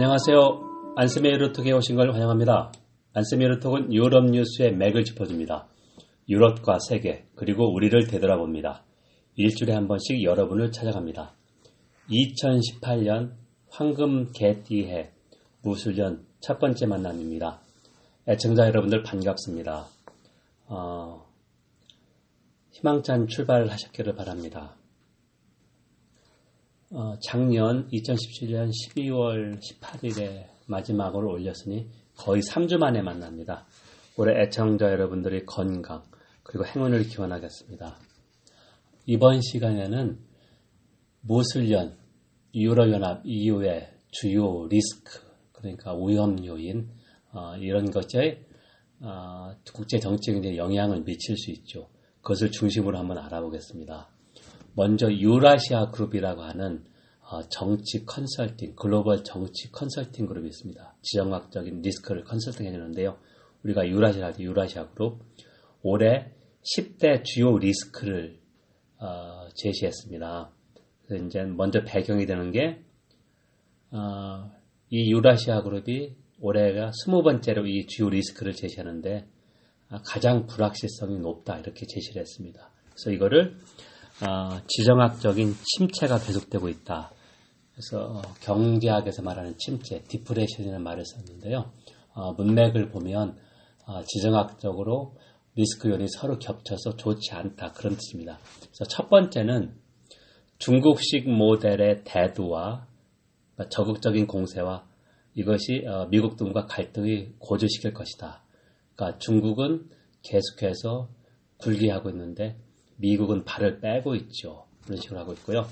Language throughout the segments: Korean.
안녕하세요. 루톡에 오신 걸 환영합니다. 루톡은 유럽 뉴스의 맥을 짚어줍니다. 유럽과 세계 그리고 우리를 되돌아 봅니다. 일주일에 한 번씩 여러분을 찾아갑니다. 2018년 황금 개띠해 무술년 첫 번째 만남입니다. 애청자 여러분들 반갑습니다. 어, 희망찬 출발하셨기를 바랍니다. 어, 작년 2017년 12월 18일에 마지막으로 올렸으니 거의 3주 만에 만납니다. 올해 애청자 여러분들의 건강 그리고 행운을 기원하겠습니다. 이번 시간에는 무술년 유럽연합 EU의 주요 리스크 그러니까 위험 요인 어, 이런 것에 어, 국제 정책에 영향을 미칠 수 있죠. 그것을 중심으로 한번 알아보겠습니다. 먼저 유라시아 그룹이라고 하는 어, 정치 컨설팅, 글로벌 정치 컨설팅 그룹이 있습니다. 지정학적인 리스크를 컨설팅 해주는데요. 우리가 유라시아, 유라시아 그룹 올해 10대 주요 리스크를 어, 제시했습니다. 그래서 이제 먼저 배경이 되는 게, 어, 이 유라시아 그룹이 올해가 20번째로 이 주요 리스크를 제시하는데, 아, 가장 불확실성이 높다, 이렇게 제시를 했습니다. 그래서 이거를, 어, 지정학적인 침체가 계속되고 있다. 그래서 경제학에서 말하는 침체, 디프레션이라는 말을 썼는데요. 어, 문맥을 보면 어, 지정학적으로 리스크 요인이 서로 겹쳐서 좋지 않다 그런 뜻입니다. 그래서 첫 번째는 중국식 모델의 대두와 적극적인 공세와 이것이 어, 미국 등과 갈등이 고조시킬 것이다. 그러니까 중국은 계속해서 굴기하고 있는데 미국은 발을 빼고 있죠. 그런 식으로 하고 있고요.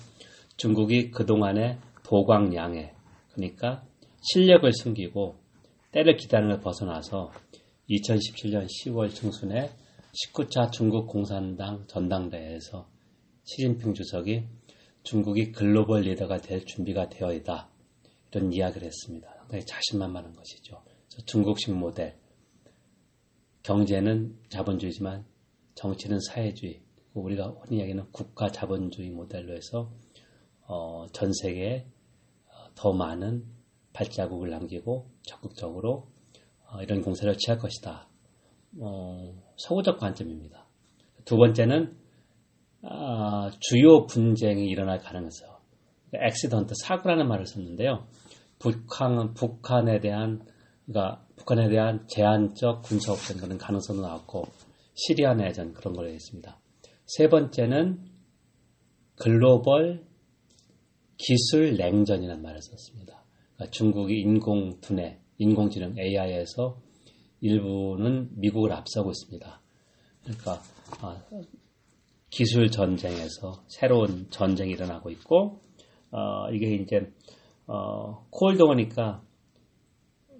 중국이 그동안에 도광양해 그러니까 실력을 숨기고 때를 기다리는 걸 벗어나서 2017년 10월 중순에 19차 중국 공산당 전당대회에서 시진핑 주석이 중국이 글로벌 리더가 될 준비가 되어 있다. 이런 이야기를 했습니다. 상당히 자신만만한 것이죠. 중국식 모델. 경제는 자본주의지만 정치는 사회주의. 우리가 흔히 이야기하는 국가 자본주의 모델로 해서 어, 전 세계에 더 많은 발자국을 남기고 적극적으로 어, 이런 공세를 취할 것이다. 어, 서구적 관점입니다. 두 번째는 아, 주요 분쟁이 일어날 가능성. accident 사고라는 말을 썼는데요. 북한 북한에 대한 그러니까 북한에 대한 제한적 군사작전 그런 가능성도 나왔고 시리아 내전 그런 걸 했습니다. 세 번째는 글로벌 기술 냉전이라는 말을 썼습니다. 그러니까 중국이 인공 두뇌, 인공지능 AI에서 일부는 미국을 앞서고 있습니다. 그러니까 어, 기술 전쟁에서 새로운 전쟁이 일어나고 있고 어, 이게 이제 어, 콜드오니까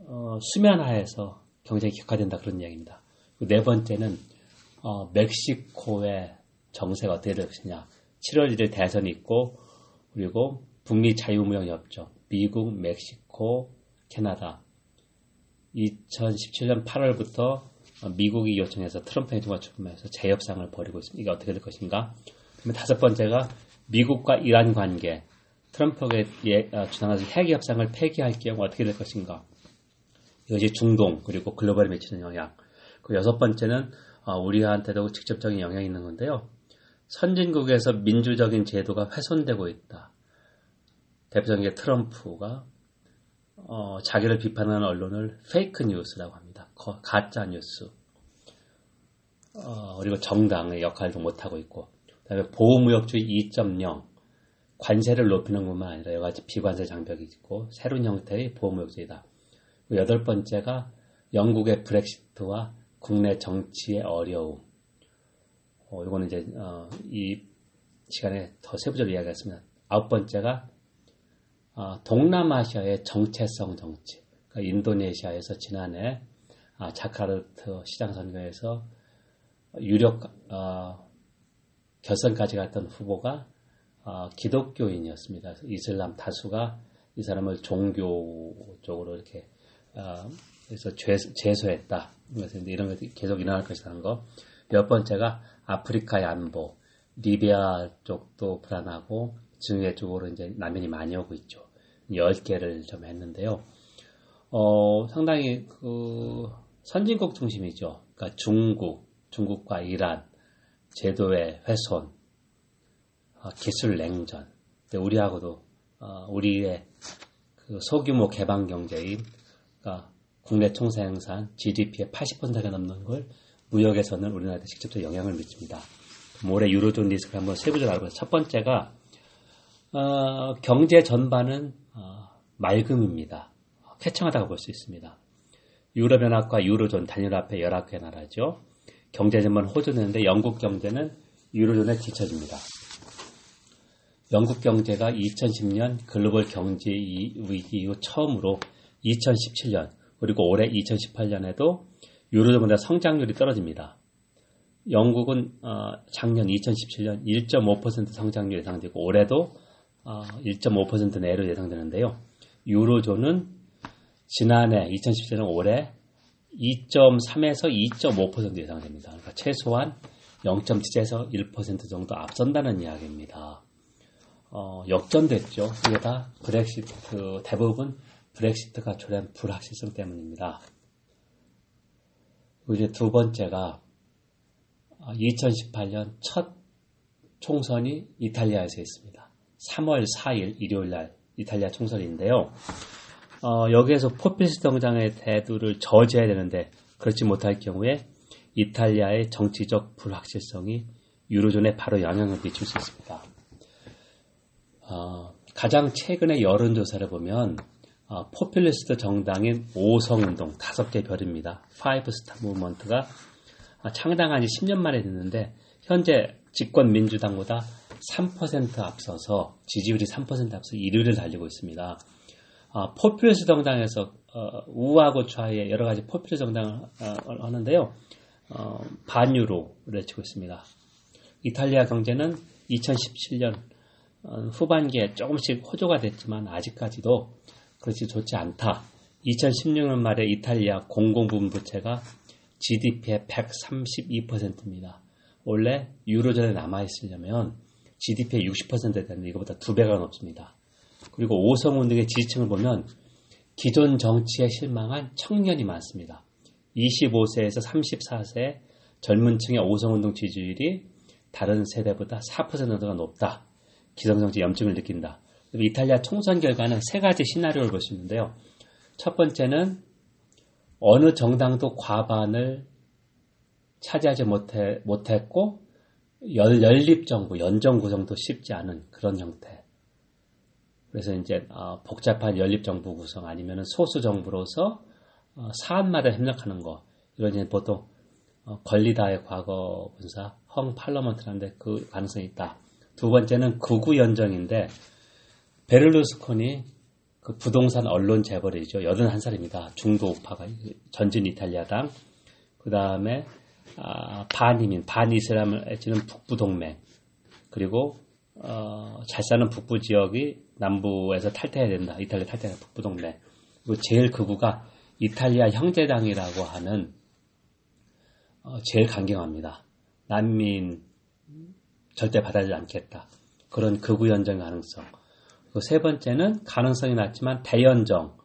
어, 수면 하에서 경쟁이 격화된다 그런 이야기입니다. 네 번째는 어, 멕시코의 정세가 어떻게 될 것이냐. 7월 1일 대선이 있고 그리고 북미 자유무역협정, 미국, 멕시코, 캐나다 2017년 8월부터 미국이 요청해서 트럼프 행정부가 출범해서 재협상을 벌이고 있습니다. 이게 어떻게 될 것인가? 다섯 번째가 미국과 이란 관계, 트럼프가 예, 어, 주장하는 핵 협상을 폐기할 경우 어떻게 될 것인가? 이것이 중동 그리고 글로벌에 미치는 영향. 그 여섯 번째는 어, 우리한테도 직접적인 영향이 있는 건데요. 선진국에서 민주적인 제도가 훼손되고 있다. 대표적인 게 트럼프가 어, 자기를 비판하는 언론을 페이크 뉴스라고 합니다. 가짜 뉴스. 어, 그리고 정당의 역할도 못하고 있고, 그다음에 보호무역주의 2.0 관세를 높이는 것만 아니라 여러 가지 비관세 장벽이 있고 새로운 형태의 보호무역주의다. 여덟 번째가 영국의 브렉시트와 국내 정치의 어려움. 어, 이거는 이제 어, 이 시간에 더 세부적으로 이야기했습니다. 아홉 번째가 어, 동남아시아의 정체성 정치. 그러니까 인도네시아에서 지난해 아, 자카르트 시장 선거에서 유력 어, 결선까지 갔던 후보가 어, 기독교인이었습니다. 이슬람 다수가 이 사람을 종교 쪽으로 이렇게 어, 그래서 제소했다. 그래서 이런 것이 계속 일어날 것이라는 거. 몇 번째가 아프리카의 안보, 리비아 쪽도 불안하고 중해 쪽으로 이제 난민이 많이 오고 있죠. 10개를 좀 했는데요. 어, 상당히 그 선진국 중심이죠. 그러니까 중국, 중국과 이란, 제도의 훼손, 어, 기술 냉전. 우리하고도 어, 우리의 그 소규모 개방 경제인 그러니까 국내 총생산 GDP의 80%가 넘는 걸 무역에서는 우리나라에 직접적 영향을 미칩니다. 올해 유로존 리스크를 한번 세부적으로 알아보죠. 첫 번째가 어, 경제 전반은 어, 맑음입니다. 쾌청하다고 볼 수 있습니다. 유럽연합과 유로존 단일화폐 열악회 나라죠. 경제 전반 호전했는데 영국 경제는 유로존에 뒤처집니다. 영국 경제가 2010년 글로벌 경제 위기 이후 처음으로 2017년 그리고 올해 2018년에도 유로존보다 성장률이 떨어집니다. 영국은 어, 작년 2017년 1.5% 성장률 예상되고 올해도 1.5% 어, 내로 예상되는데요. 유로존은 지난해 2017년 올해 2.3에서 2.5% 예상됩니다. 그러니까 최소한 0.7에서 1% 정도 앞선다는 이야기입니다. 어, 역전됐죠. 이게 다 브렉시트, 그 대부분 브렉시트가 초래한 불확실성 때문입니다. 이제 두 번째가 2018년 첫 총선이 이탈리아에서 있습니다. 3월 4일 일요일 날 이탈리아 총선인데요. 어, 여기에서 포피스 정장의 대두를 저지해야 되는데 그렇지 못할 경우에 이탈리아의 정치적 불확실성이 유로존에 바로 영향을 미칠 수 있습니다. 어, 가장 최근의 여론조사를 보면 어, 포퓰리스트 정당인 오성운동 다섯 개 별입니다. Five Star Movement가 창당한 지 10년 만에 됐는데 현재 집권 민주당보다 3% 앞서서 지지율이 3% 앞서 1위를 달리고 있습니다. 아, 포퓰리스트 정당에서 어, 우하고 좌의 여러 가지 포퓰리스트 정당을 어, 하는데요. 어, 반유로 외치고 있습니다. 이탈리아 경제는 2017년 어, 후반기에 조금씩 호조가 됐지만 아직까지도 그렇지 좋지 않다. 2016년 말에 이탈리아 공공부문 부채가 GDP의 132%입니다. 원래 유로존에 남아있으려면 GDP의 60%에 되는 이거보다 두 배가 높습니다. 그리고 오성운 등의 지지층을 보면 기존 정치에 실망한 청년이 많습니다. 25세에서 34세 젊은 층의 오성운동 지지율이 다른 세대보다 4%가 높다. 기성정치 염증을 느낀다. 이탈리아 총선 결과는 세 가지 시나리오를 볼 수 있는데요. 첫 번째는 어느 정당도 과반을 차지하지 못해, 못했고 연, 연립정부, 연정 구성도 쉽지 않은 그런 형태. 그래서 이제 어, 복잡한 연립정부 구성 아니면 소수정부로서 어, 사안마다 협력하는 거 이런 이제 보통 어, 권리다의 과거 분사, 헝 팔러먼트라는데 그 가능성이 있다. 두 번째는 극우 연정인데 베를루스콘이 그 부동산 언론 재벌이죠. 81살입니다. 중도 우파가 전진 이탈리아당. 그 다음에 아, 반이민, 반이슬람을 애치는 북부 동맹. 그리고 어, 잘 사는 북부 지역이 남부에서 탈퇴해야 된다. 이탈리아 탈퇴해야 북부 동맹. 그리고 제일 극우가 이탈리아 형제당이라고 하는 어, 제일 강경합니다. 난민 절대 받아주지 않겠다. 그런 극우 연정 가능성. 세 번째는 가능성이 낮지만 대연정.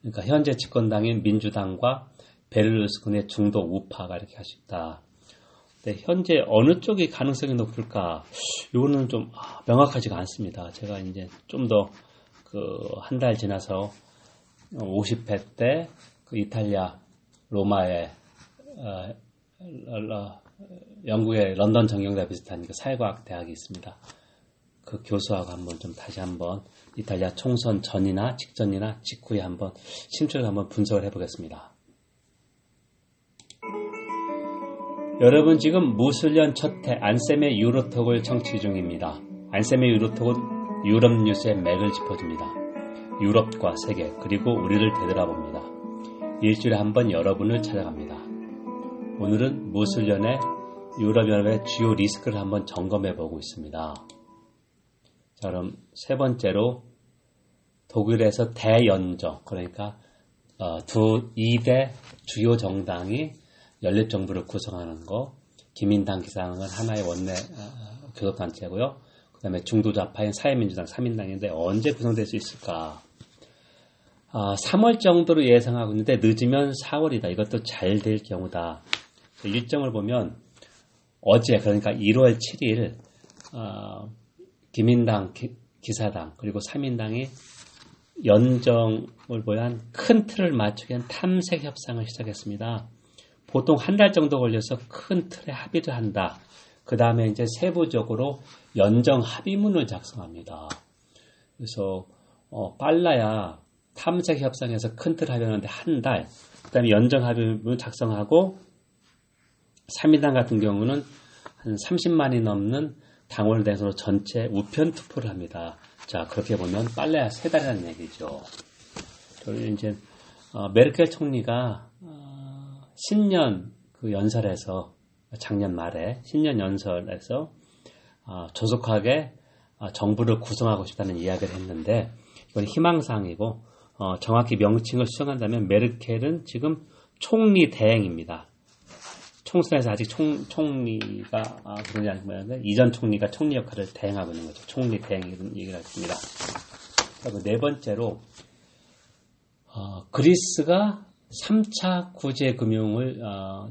그러니까 현재 집권당인 민주당과 베를루스콘의 중도 우파가 이렇게 하십다. 네, 현재 어느 쪽이 가능성이 높을까? 이거는 좀 아, 명확하지가 않습니다. 제가 이제 좀 더 그 한 달 지나서 50회 때 그 이탈리아 로마의 어, 어, 영국의 런던 정경대 비슷한 그 사회과학 대학이 있습니다. 그 교수하고 한번 좀 다시 한번 이탈리아 총선 전이나 직전이나 직후에 한번 심층을 한번 분석을 해보겠습니다. 여러분 지금 무술년 첫해 안쌤의 유로톡을 청취 중입니다. 안쌤의 유로톡은 유럽 뉴스의 맥을 짚어줍니다. 유럽과 세계 그리고 우리를 되돌아 봅니다. 일주일에 한 번 여러분을 찾아갑니다. 오늘은 무술년의 유럽연합의 주요 리스크를 한번 점검해 보고 있습니다. 자, 그럼 세 번째로 독일에서 대연정, 그러니까 어, 두 2대 주요 정당이 연립정부를 구성하는 거, 기민당 기상은 하나의 원내 어, 교섭단체고요. 그 다음에 중도좌파인 사회민주당 3인당인데 언제 구성될 수 있을까? 어, 3월 정도로 예상하고 있는데 늦으면 4월이다. 이것도 잘 될 경우다. 일정을 보면 어제 그러니까 1월 7일 어, 기민당 기, 사당 그리고 3인당이 연정을 보한 큰 틀을 맞추기 위한 탐색 협상을 시작했습니다. 보통 한 달 정도 걸려서 큰 틀에 합의를 한다. 그 다음에 이제 세부적으로 연정 합의문을 작성합니다. 그래서 어, 빨라야 탐색 협상에서 큰틀 합의하는데 한 달, 그 다음에 연정 합의문을 작성하고 3인당 같은 경우는 한 30만이 넘는 당원 대선으로 전체 우편 투표를 합니다. 자, 그렇게 보면 빨라야 세 달이라는 얘기죠. 그리고 이제 어, 메르켈 총리가 어, 신년 그 연설에서 작년 말에 신년 연설에서 어, 조속하게 어, 정부를 구성하고 싶다는 이야기를 했는데 이건 희망사항이고 어, 정확히 명칭을 수정한다면 메르켈은 지금 총리 대행입니다. 총선에서 아직 총, 총리가 아, 그러지 않으면 이전 총리가 총리 역할을 대행하고 있는 거죠. 총리 대행 이런 얘기를 했습니다. 그리고 네 번째로 어, 그리스가 3차 구제 금융을 어,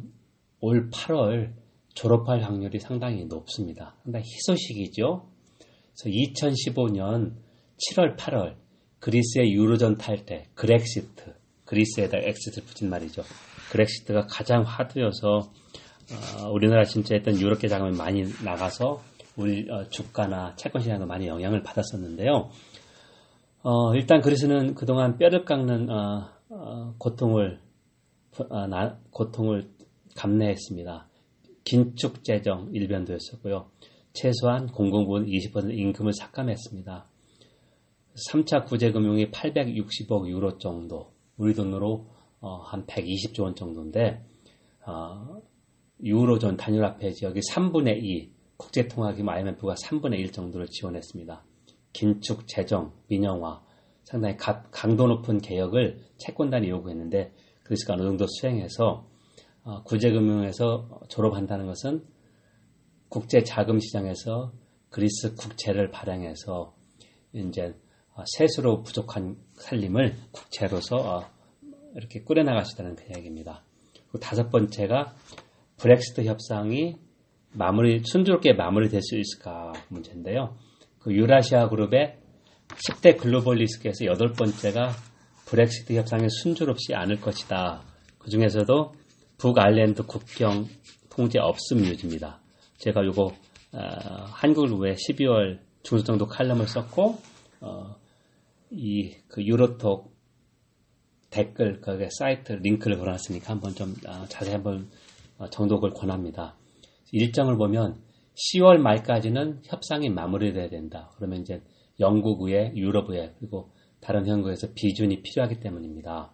올 8월 졸업할 확률이 상당히 높습니다. 상당히 희소식이죠. 그래서 2015년 7월, 8월 그리스의 유로존 탈퇴 그렉시트, 그리스에다 exit를 붙인 말이죠. 그렉시트가 가장 화두여서 어, 우리나라 투자했던 유럽계 자금이 많이 나가서 우리 어, 주가나 채권 시장도 많이 영향을 받았었는데요. 어, 일단 그리스는 그동안 뼈를 깎는 어, 어, 고통을 어, 나, 고통을 감내했습니다. 긴축 재정 일변도였었고요. 최소한 공공부문 20% 임금을 삭감했습니다. 3차 구제금융이 860억 유로 정도, 우리 돈으로 어, 한 120조 원 정도인데 어, 유로존 단일화폐 지역이 3분의 2, 국제통화기금 IMF가 3분의 1 정도를 지원했습니다. 긴축, 재정, 민영화, 상당히 강도 높은 개혁을 채권단이 요구했는데 그리스가 어느 정도 수행해서 어, 구제금융에서 졸업한다는 것은 국제 자금 시장에서 그리스 국채를 발행해서 이제 어, 세수로 부족한 살림을 국채로서 어, 이렇게 꾸려나가시다는 그 이야기입니다. 다섯 번째가 브렉시트 협상이 마무리 순조롭게 마무리될 수 있을까 문제인데요. 그 유라시아 그룹의 10대 글로벌 리스크에서 여덟 번째가 브렉시트 협상이 순조롭지 않을 것이다. 그 중에서도 북아일랜드 국경 통제 없음 유지입니다. 제가 요거 어, 한국을 왜 12월 중순 정도 칼럼을 썼고 어, 이 그 유로톡 댓글 거기에 사이트 링크를 걸어놨으니까 한번 좀 어, 자세히 한번 어, 정독을 권합니다. 일정을 보면 10월 말까지는 협상이 마무리돼야 된다. 그러면 이제 영국의 유럽의 그리고 다른 현국에서 비준이 필요하기 때문입니다.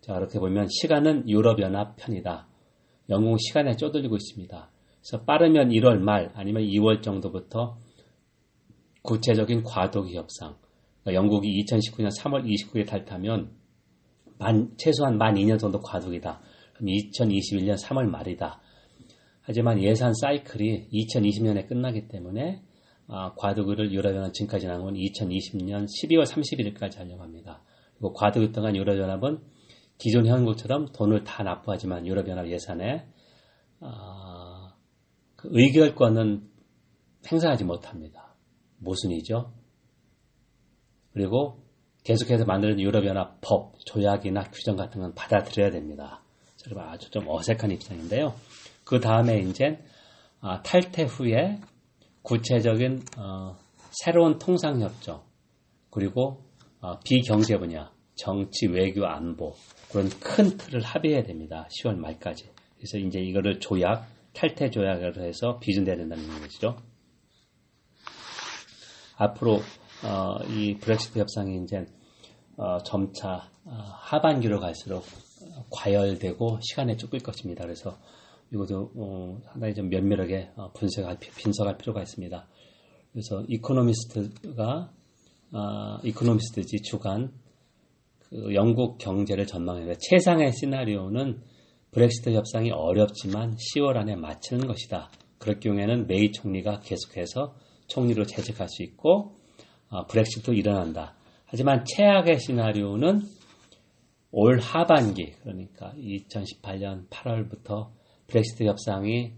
자, 이렇게 보면 시간은 유럽연합 편이다. 영국 시간에 쪼들리고 있습니다. 그래서 빠르면 1월 말 아니면 2월 정도부터 구체적인 과도기 협상. 그러니까 영국이 2019년 3월 29일에 탈타면 만, 최소한 만 2년 정도 과도기다. 그럼 2021년 3월 말이다. 하지만 예산 사이클이 2020년에 끝나기 때문에 아, 과도기를 유럽연합 지금까지 나온 건 2020년 12월 31일까지 하려고 합니다. 그리고 과도기 동안 유럽연합은 기존 현국처럼 돈을 다 납부하지만 유럽연합 예산에 아, 그 의결권은 행사하지 못합니다. 모순이죠. 그리고 계속해서 만드는 유럽연합 법, 조약이나 규정 같은 건 받아들여야 됩니다. 여러분 아주 좀 어색한 입장인데요. 그 다음에 이제 아, 탈퇴 후에 구체적인 어, 새로운 통상협정 그리고 어, 비경제 분야, 정치, 외교, 안보 그런 큰 틀을 합의해야 됩니다. 10월 말까지. 그래서 이제 이거를 조약, 탈퇴 조약으로 해서 비준돼야 된다는 얘기죠. 앞으로 어, 이 브렉시트 협상이 이제 어, 점차 어, 하반기로 갈수록 과열되고 시간에 쫓길 것입니다. 그래서 이것도 어, 상당히 좀 면밀하게 어, 분석할, 분석할 필요가 있습니다. 그래서 이코노미스트가 아, 이코노미스트지 주간 그 영국 경제를 전망해 최상의 시나리오는 브렉시트 협상이 어렵지만 10월 안에 마치는 것이다. 그럴 경우에는 메이 총리가 계속해서 총리로 재직할 수 있고 아, 브렉시트도 일어난다. 하지만 최악의 시나리오는 올 하반기 그러니까 2018년 8월부터 브렉시트 협상이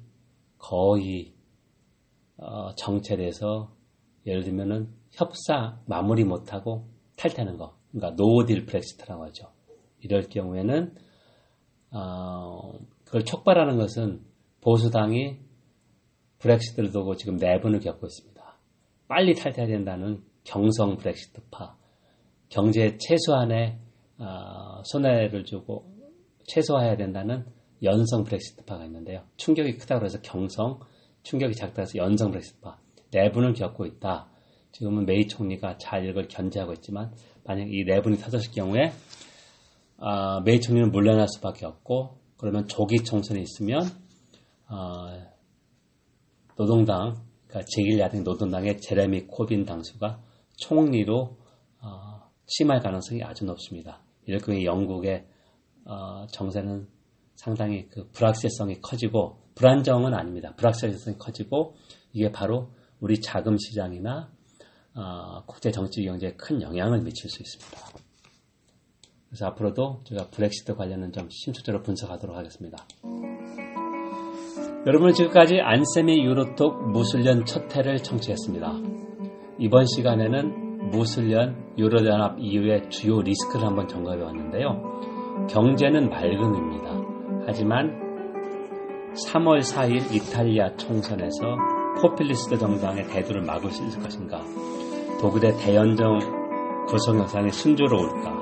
거의 어, 정체돼서 예를 들면은 협상 마무리 못하고 탈퇴하는 거 그러니까 노딜 브렉시트라고 하죠. 이럴 경우에는 어, 그걸 촉발하는 것은 보수당이 브렉시트를 두고 지금 내분을 겪고 있습니다. 빨리 탈퇴해야 된다는 경성 브렉시트파, 경제 최소한의 어, 손해를 주고 최소화해야 된다는 연성 브렉시트파가 있는데요. 충격이 크다고 해서 경성, 충격이 작다고 해서 연성 브렉시트파, 내분을 겪고 있다. 지금은 메이 총리가 잘 이걸 견제하고 있지만 만약 이 내분이 터졌을 경우에 어, 메이 총리는 물러날 수밖에 없고 그러면 조기 총선이 있으면 어, 노동당 그러니까 제1야당 노동당의 제레미 코빈 당수가 총리로 어, 심할 가능성이 아주 높습니다. 경우에 영국의 어, 정세는 상당히 그 불확실성이 커지고 불안정은 아닙니다. 불확실성이 커지고 이게 바로 우리 자금 시장이나 어, 국제 정치 경제에 큰 영향을 미칠 수 있습니다. 그래서 앞으로도 제가 브렉시트 관련은 좀 심층적으로 분석하도록 하겠습니다. 여러분은 지금까지 안세미 유로톡 무술년 첫 회를 청취했습니다. 이번 시간에는 무술년 유로연합 이후의 주요 리스크를 한번 점검해 왔는데요. 경제는 맑음입니다. 하지만 3월 4일 이탈리아 총선에서 포퓰리스트 정당의 대두를 막을 수 있을 것인가? 독일의 대연정 구성 협상이 순조로울까?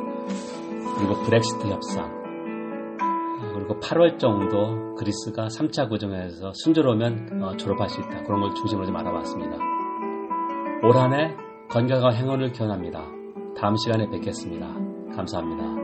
그리고 브렉시트 협상, 그리고 8월 정도 그리스가 3차 구정에서 순조로우면 어, 졸업할 수 있다. 그런 걸 중심으로 좀 알아봤습니다. 올 한해 건강한 행운을 기원합니다. 다음 시간에 뵙겠습니다. 감사합니다.